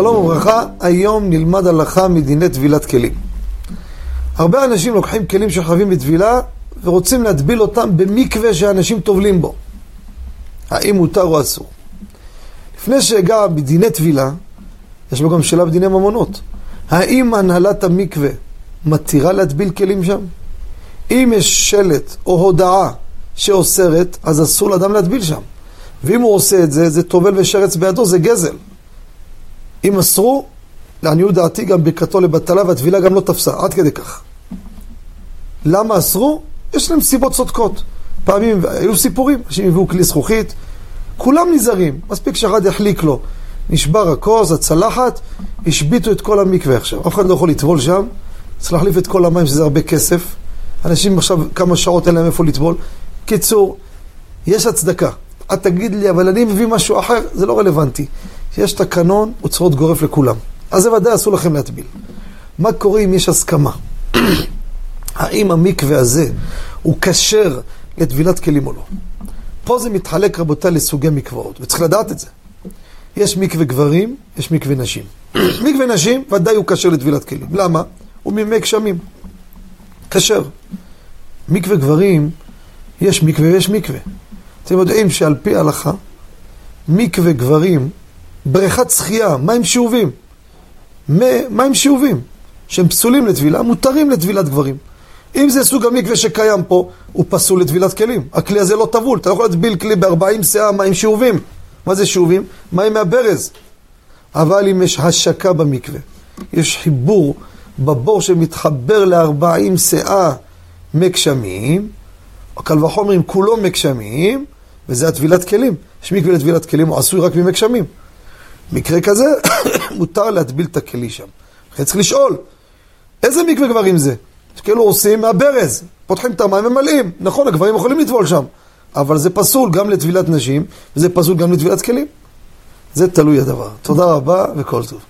וברכה, היום נלמד הלכה מדיני טבילת כלים. הרבה אנשים לוקחים כלים שחייבים לטבילה ורוצים להטביל אותם במקווה שאנשים טובלים בו. האם מותר או אסור? לפני שאגע בדיני טבילה, יש בו גם שאלה בדיני ממונות. האם הנהלת המקווה מתירה להטביל כלים שם? אם יש שלט או הודעה שאוסרת, אז אסור לאדם להטביל שם. ואם הוא עושה את זה, זה טובל ושרץ בידו, זה גזל. אם אסרו, לעניות דעתי גם ברכתו לבטלה והטבילה גם לא תפסה, עד כדי כך. למה אסרו? יש להם סיבות צודקות. פעמים היו סיפורים, אנשים הביאו כלי זכוכית, כולם נזהרים, מספיק שאחד יחליק לו. נשבר הכוס, הצלחת, השביתו את כל המקווה עכשיו. אף אחד לא יכול לטבול שם, צריך להחליף את כל המים שזה הרבה כסף. אנשים עכשיו כמה שעות אין להם איפה לטבול. קיצור, יש הצדקה. את תגיד לי, אבל אני מביא משהו אחר, זה לא רלוונטי. יש תקנון, להיות גורף לכולם. אז זה ודאי אסור לכם להטביל. מה קורה אם יש הסכמה? האם המקווה הזה הוא כשר לטבילת כלים או לא? פה זה מתחלק, רבותיי, לסוגי מקוואות, וצריך לדעת את זה. יש מקווה גברים, יש מקווה נשים. מקווה נשים, ודאי הוא כשר לטבילת כלים. למה? הוא ממי גשמים. כשר. מקווה גברים, יש מקווה ויש מקווה. אתם יודעים שעל פי ההלכה, מקווה גברים, בריכת שחייה, מים שאובים, מים שאובים, שהם פסולים לטבילה, מותרים לטבילת גברים. אם זה סוג המקווה שקיים פה, הוא פסול לטבילת כלים. הכלי הזה לא טבול, אתה לא יכול להטביל כלי ב-40 שאה מים שאובים. מה זה שאובים? מים מהברז. אבל אם יש השקה במקווה, יש חיבור בבור שמתחבר ל-40 שאה מגשמים, קל וחומר אם כולו מגשמים, וזה הטבילת כלים. יש מקווה לטבילת כלים, הוא עשוי רק ממגשמים. מקרה כזה, מותר להטביל את הכלי שם. לכן צריך לשאול, איזה מקווה גברים זה? שכאילו עושים מהברז, פותחים את המים ומלאים. נכון, הגברים יכולים לטבול שם, אבל זה פסול גם לטבילת נשים, וזה פסול גם לטבילת כלים. זה תלוי הדבר. תודה רבה וכל טוב.